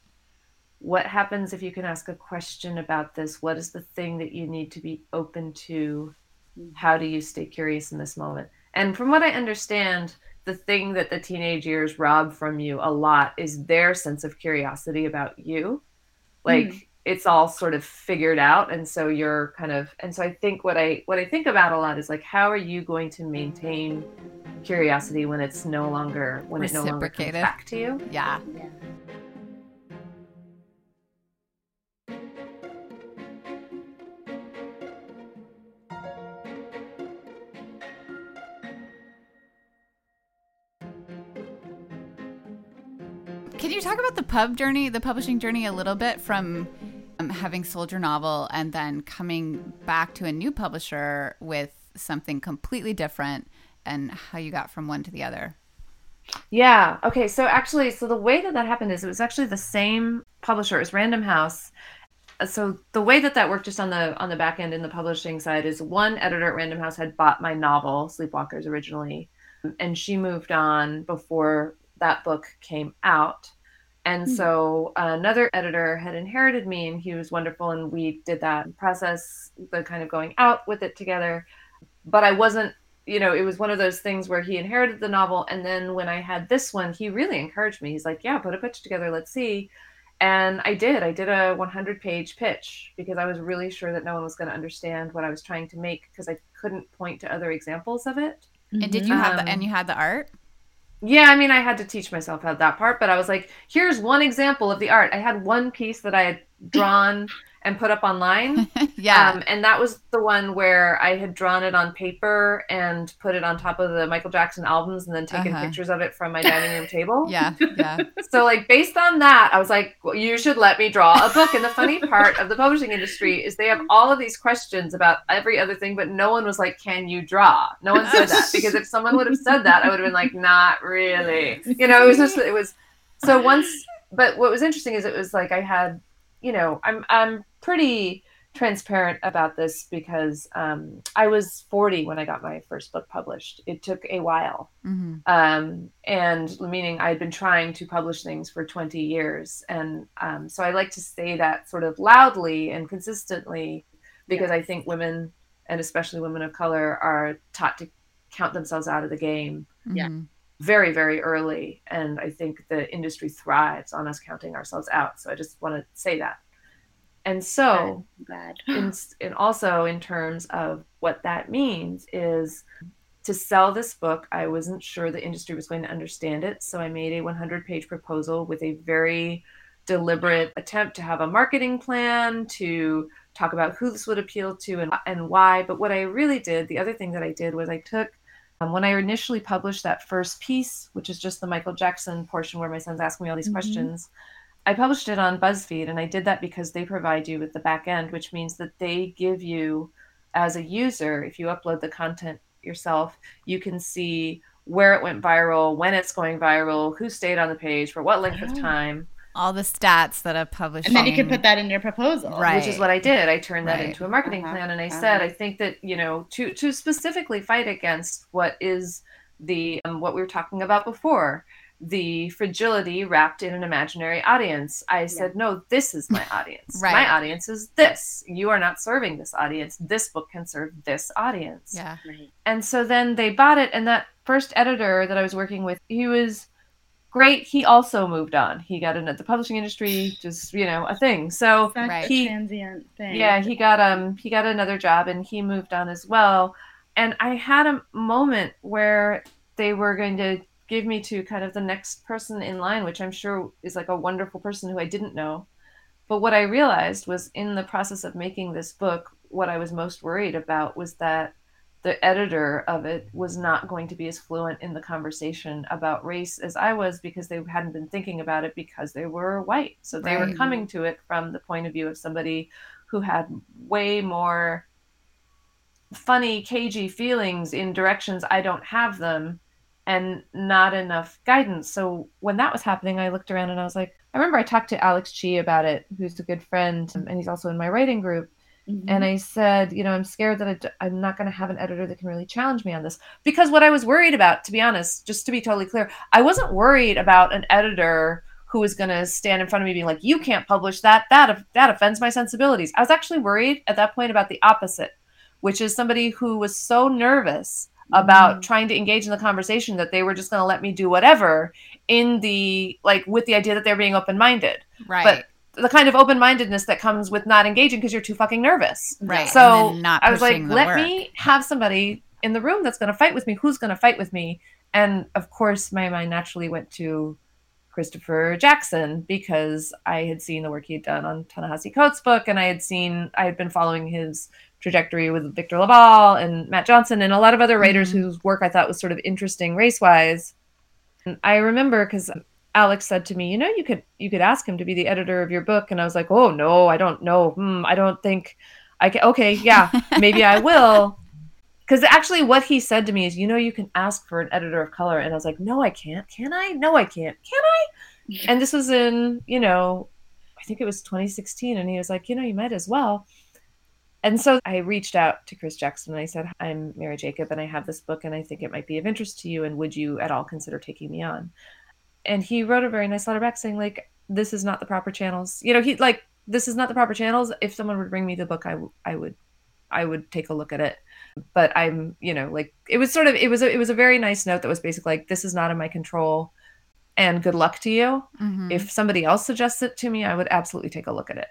what happens if you can ask a question about this? What is the thing that you need to be open to? Mm-hmm. How do you stay curious in this moment? And from what i understand the thing that the teenage years rob from you a lot is their sense of curiosity about you. Like mm-hmm. it's all sort of figured out and so you're kind of and so i think what i what i think about a lot is like how are you going to maintain curiosity when it's no longer when it no longer comes back to you? Yeah. Yeah. About the pub journey, the publishing journey a little bit from um, having sold your novel and then coming back to a new publisher with something completely different and how you got from one to the other? Yeah. Okay. So actually, so the way that that happened is it was actually the same publisher. Was Random House. Uh, So the way that that worked, just on the on the back end in the publishing side, is one editor at Random House had bought my novel Sleepwalkers originally, and she moved on before that book came out. And so another editor had inherited me, and he was wonderful, and we did that process, the kind of going out with it together. But I wasn't you know, it was one of those things where he inherited the novel. And then when I had this one, he really encouraged me. He's like, yeah, put a pitch together. Let's see. And I did. I did a 100 page pitch because I was really sure that no one was going to understand what I was trying to make because I couldn't point to other examples of it. And did you have the Um, and you had the art? Yeah, I mean, I had to teach myself how that part, but I was like, here's one example of the art. I had one piece that I had drawn and put up online. yeah. Um, and that was the one where I had drawn it on paper and put it on top of the Michael Jackson albums and then taken Uh-huh. pictures of it from my dining room table. yeah. Yeah. So, like, based on that, I was like, well, you should let me draw a book. And the funny part of the publishing industry is they have all of these questions about every other thing, but no one was like, can you draw? No one said that because if someone would have said that, I would have been like, not really. You know, it was just, it was so once, but what was interesting is it was like I had, you know, I'm, I'm pretty transparent about this because um, I was 40 when I got my first book published. It took a while hmm um, and meaning I'd been trying to publish things for 20 years. And um, so I like to say that sort of loudly and consistently because I think women, and especially women of color, are taught to count themselves out of the game Yeah. Mhm. very, very early. And I think the industry thrives on us counting ourselves out. So I just want to say that. And so in, and also in terms of what that means is to sell this book i wasn't sure the industry was going to understand it. So i made a 100 page proposal with a very deliberate attempt to have a marketing plan to talk about who this would appeal to and, and why. But what i really did the other thing that i did was i took um, when i initially published that first piece which is just the michael jackson portion where my son's asking me all these Mhm. questions I published it on BuzzFeed, and I did that because they provide you with the back end, which means that they give you, as a user, if you upload the content yourself, you can see where it went viral, when it's going viral, who stayed on the page, for what length of Oh. time, All the stats that a published. And then you can put that in your proposal. Right. which is what I did. I turned that Right. into a marketing Uh-huh. plan, and I Uh-huh. said, I think that you know, to to specifically fight against what is the um, what we were talking about before, the fragility wrapped in an imaginary audience. I said, no, this is my audience. Right. My audience is this. You are not serving this audience. This book can serve this audience. Yeah. Right. And so then they bought it, and that first editor that I was working with, he was great. He also moved on. He got into the publishing industry, just you know, a thing. So Such Right. He- transient thing. yeah, he got um he got another job and he moved on as well. And I had a moment where they were going to give me to kind of the next person in line, which I'm sure is like a wonderful person who I didn't know. But what I realized was in the process of making this book, what I was most worried about was that the editor of it was not going to be as fluent in the conversation about race as I was because they hadn't been thinking about it because they were white. So they were coming to it from the point of view of somebody who had way more funny, cagey feelings in directions I don't have them and not enough guidance. So when that was happening, I looked around and I was like, I remember I talked to Alex Chee about it, who's a good friend, and he's also in my writing group. Mhm. And I said, you know, I'm scared that I d- I'm not going to have an editor that can really challenge me on this. Because what I was worried about, to be honest, just to be totally clear, I wasn't worried about an editor who was going to stand in front of me being like, you can't publish that. That that offends my sensibilities. I was actually worried at that point about the opposite, which is somebody who was so nervous about Mm. trying to engage in the conversation that they were just going to let me do whatever in the like with the idea that they're being open-minded Right. But the kind of open-mindedness that comes with not engaging because you're too fucking nervous right. so not I was like, let work. me have somebody in the room that's going to fight with me. Who's going to fight with me? And of course, my mind naturally went to Christopher Jackson because I had seen the work he had done on Ta-Nehisi Coates' book, and I had seen I had been following his trajectory with Victor LaValle and Mat Johnson and a lot of other writers Mhm. whose work I thought was sort of interesting race-wise. And I remember because Alex said to me, "You know, you could you could ask him to be the editor of your book," and I was like, "Oh no, I don't know. Hmm, I don't think I can." Okay, yeah, maybe I will. Because actually, what he said to me is, you know, you can ask for an editor of color. And I was like, no, I can't. Can I? No, I can't. Can I? And this was in, you know, I think it was 2016. And he was like, you know, you might as well. And so I reached out to Chris Jackson and I said, I'm Mira Jacob and I have this book and I think it might be of interest to you. And would you at all consider taking me on? And he wrote a very nice letter back saying, like, this is not the proper channels. You know, he like, this is not the proper channels. If someone would bring me the book, I, w- I would, I would take a look at it but I'm, you know, like it was sort of it was a, it was a very nice note that was basically like this is not in my control and good luck to you. Mhm. If somebody else suggests it to me, I would absolutely take a look at it.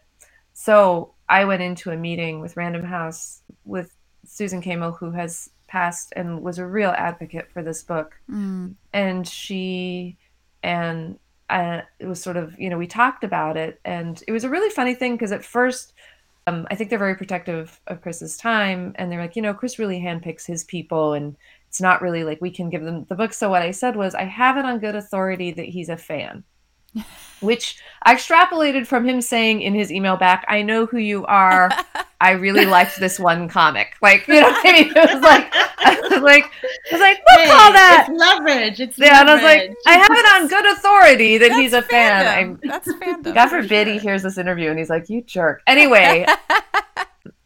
So I went into a meeting with Random House with Susan Kamil, who has passed and was a real advocate for this book. Mm. and she and uh, it was sort of you know we talked about it. And it was a really funny thing because at first um, i think they're very protective of chris's time. And they're like you know chris really handpicks his people. And it's not really like we can give them the book. So what i said was i have it on good authority that he's a fan which i extrapolated from him saying in his email back i know who you are i really liked this one comic like you know what i mean it was like i was like i was like we'll Hey, call that It's leverage. It's yeah, and I was like. I have it on good authority that he's a That's fan. I'm, That's fandom. God for forbid he hears this interview and he's like, you jerk. Anyway,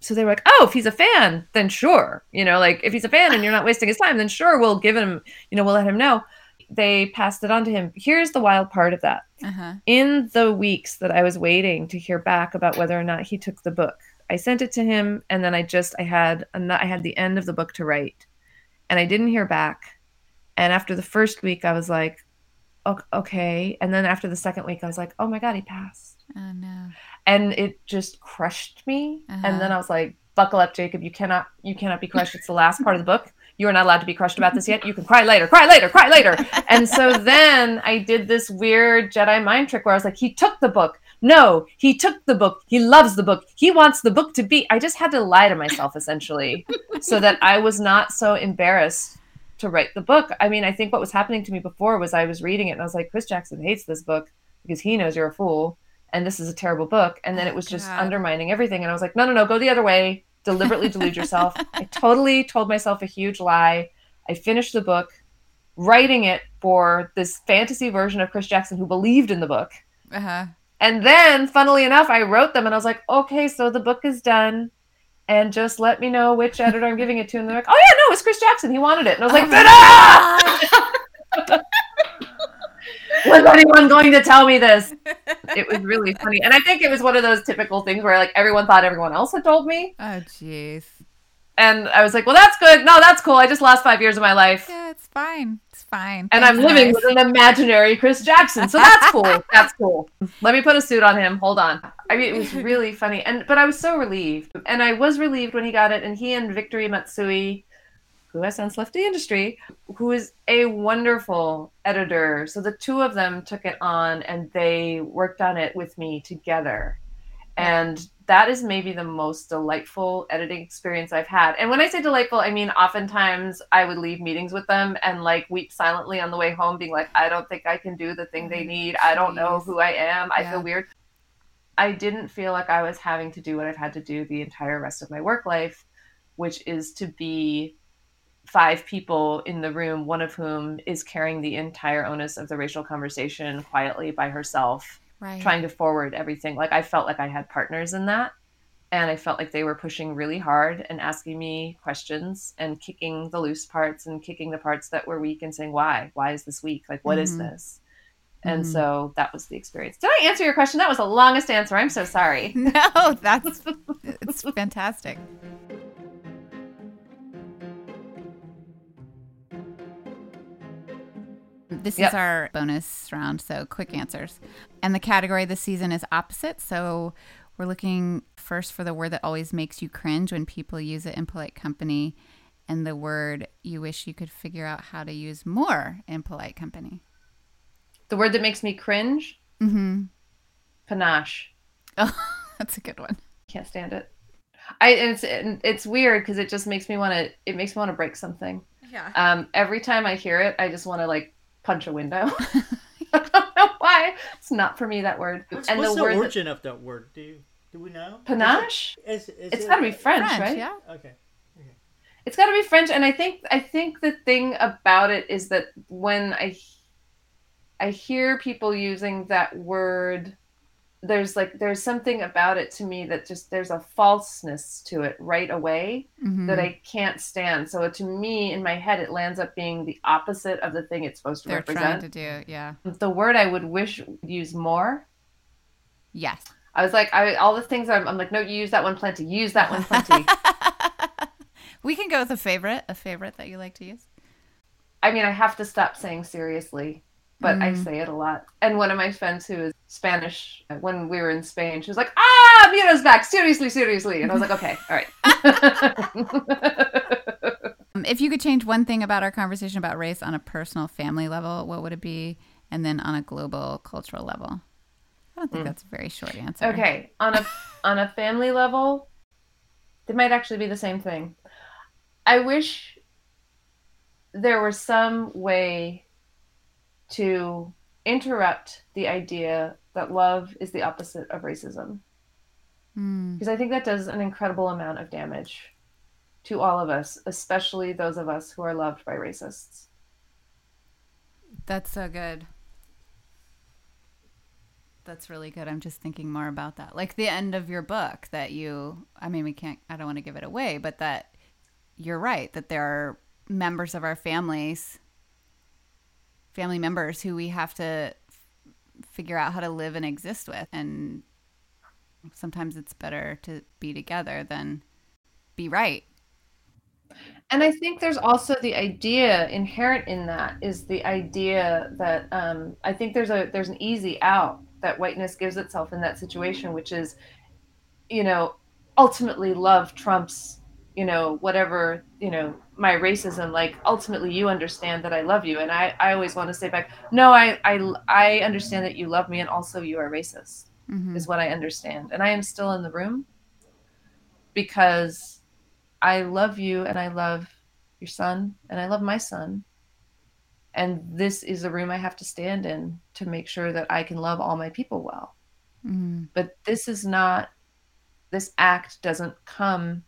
so they were like, oh, if he's a fan, then sure. You know, like if he's a fan and you're not wasting his time, then sure, we'll give him, you know, we'll let him know. They passed it on to him. Here's the wild part of that. Uh-huh. In the weeks that I was waiting to hear back about whether or not he took the book, I sent it to him and then I just I had I had the end of the book to write. And I didn't hear back. And after the first week I was like, okay. And then after the second week I was like, oh my god, he passed Oh no. and it just crushed me Uh-huh. and then i was like buckle up jacob you cannot you cannot be crushed it's the last part of the book you are not allowed to be crushed about this yet. You can cry later cry later cry later. And so then i did this weird jedi mind trick where i was like he took the book. No he took the book. He loves the book. He wants the book to be. I just had to lie to myself essentially so that i was not so embarrassed to write the book. I mean i think what was happening to me before was i was reading it and i was like chris jackson hates this book because he knows you're a fool and this is a terrible book. And then it was just God. undermining everything. And i was like no no no go the other way deliberately delude yourself. I totally told myself a huge lie. I finished the book writing it for this fantasy version of chris jackson who believed in the book. Uh-huh. and then funnily enough i wrote them and i was like okay so the book is done. And just let me know which editor i'm giving it to. And they're like oh yeah no it's chris jackson. He wanted it. And i was like Oh! was anyone going to tell me this? It was really funny. And I think it was one of those typical things where like everyone thought everyone else had told me. Oh, jeez. And I was like, well, that's good. No, that's cool. I just lost five years of my life. Yeah, it's fine. It's fine. And Thanks, I'm living guys. with an imaginary Chris Jackson. So that's cool. That's cool. Let me put a suit on him. Hold on. I mean, it was really funny. And but I was so relieved. And I was relieved when he got it. And he and Victory Matsui, who has since left the industry, who is a wonderful editor. So the two of them took it on and they worked on it with me together. And that is maybe the most delightful editing experience I've had. And when I say delightful, I mean oftentimes I would leave meetings with them and like weep silently on the way home, being like, I don't think I can do the thing they mm-hmm. need. I don't know who I am. I Yeah. feel weird. I didn't feel like I was having to do what I've had to do the entire rest of my work life, which is to be five people in the room, one of whom is carrying the entire onus of the racial conversation quietly by herself right. trying to forward everything. Like I felt like I had partners in that. And I felt like they were pushing really hard and asking me questions and kicking the loose parts and kicking the parts that were weak and saying, why? Why is this weak? Like, what is Mhm. this? And Mhm. so that was the experience. Did I answer your question? That was the longest answer. I'm so sorry. No, that's it's fantastic. This Yep. is our bonus round, so quick answers. And the category this season is opposite. So we're looking first for the word that always makes you cringe when people use it in polite company, and the word you wish you could figure out how to use more in polite company. The word that makes me cringe, Mm-hmm. panache. Oh, that's a good one. Can't stand it. I it's it's weird because it just makes me want to. It makes me want to break something. Yeah. Um, every time I hear it, I just want to like punch a window. I don't know why. It's not for me that word. What's, and what's the the, word that, origin of that word? Do you, do we know? panache. Is it, is, It's it- got to be French, French, right? yeah. Okay. It's got to be French, and I think I think the thing about it is that when I I hear people using that word, there's like there's something about it to me that just there's a falseness to it right away Mhm. that I can't stand. So to me, in my head, it lands up being the opposite of the thing it's supposed to They're trying to do, yeah. The word I would wish use more. Yes. I was like, I all the things I'm, I'm like, no, you use that one plenty. Use that one plenty. we can go with a favorite, a favorite that you like to use. I mean, I have to stop saying seriously, but I Mm. say it a lot. And one of my friends who is Spanish, when we were in Spain, she was like, "Ah, Mira's back! Seriously, seriously!" And I was like, "Okay, all right." Um, if you could change one thing about our conversation about race on a personal family level, what would it be? And then on a global cultural level? I don't think that's a very short answer. Okay, on a on a family level, it might actually be the same thing. I wish there was some way to interrupt the idea that love is the opposite of racism. Mm, because I think that does an incredible amount of damage to all of us, especially those of us who are loved by racists. that's so good. That's really good. I'm just thinking more about that. Like the end of your book that you, I mean, we can't, I don't want to give it away, but that you're right, that there are members of our families, family members who we have to f- figure out how to live and exist with. And sometimes it's better to be together than be right. And I think there's also the idea inherent in that is the idea that um, I think there's a there's an easy out that whiteness gives itself in that situation, which is, you know, ultimately love trumps, you know, whatever, you know, my racism. Like ultimately, you understand that I love you, and I I always want to say back, no, I I I understand that you love me, and also you are racist. Mhm. is what I understand. And I am still in the room because I love you and I love your son and I love my son. And this is a room I have to stand in to make sure that I can love all my people well. Mhm. But this is not, this act doesn't come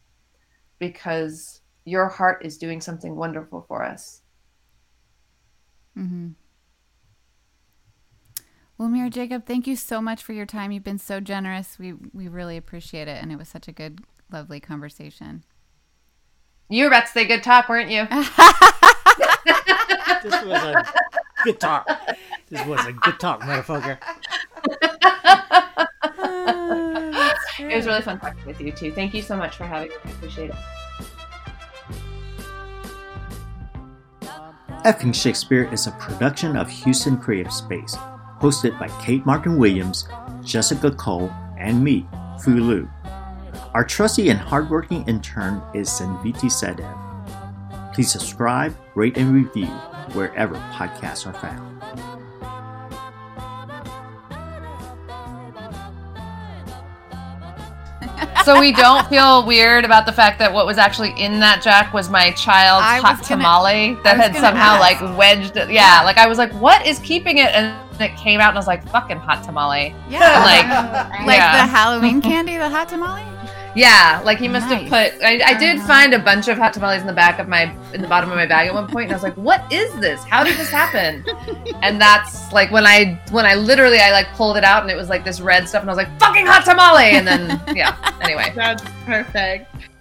because your heart is doing something wonderful for us. Mm-hmm. Well, Mira Jacob, thank you so much for your time. You've been so generous. We we really appreciate it, and it was such a good, lovely conversation. You were about to say good talk, weren't you? This was a good talk. This was a good talk, motherfucker. it was really fun talking with you too. Thank you so much for having me. I appreciate it. Effing Shakespeare is a production of Houston Creative Space, hosted by Kate Martin Williams, Jessica Cole, and me, Fu Lu. Our trusty and hardworking intern is Senviti Sedev. Please subscribe, rate, and review wherever podcasts are found. So we don't feel weird about the fact that what was actually in that jack was my child's I hot gonna- tamale that had somehow ask. like wedged it. Yeah, like I was like, what is keeping it? And it came out and I was like, fucking hot tamale. Yeah. Like, like the Halloween candy, the hot tamale? Yeah, like he must have put. I, I did uh-huh. find a bunch of hot tamales in the back of my, in the bottom of my bag at one point, and I was like, "What is this? How did this happen?" and that's like when I, when I literally, I like pulled it out, and it was like this red stuff, and I was like, "Fucking hot tamale!" And then, yeah. Anyway, That's perfect.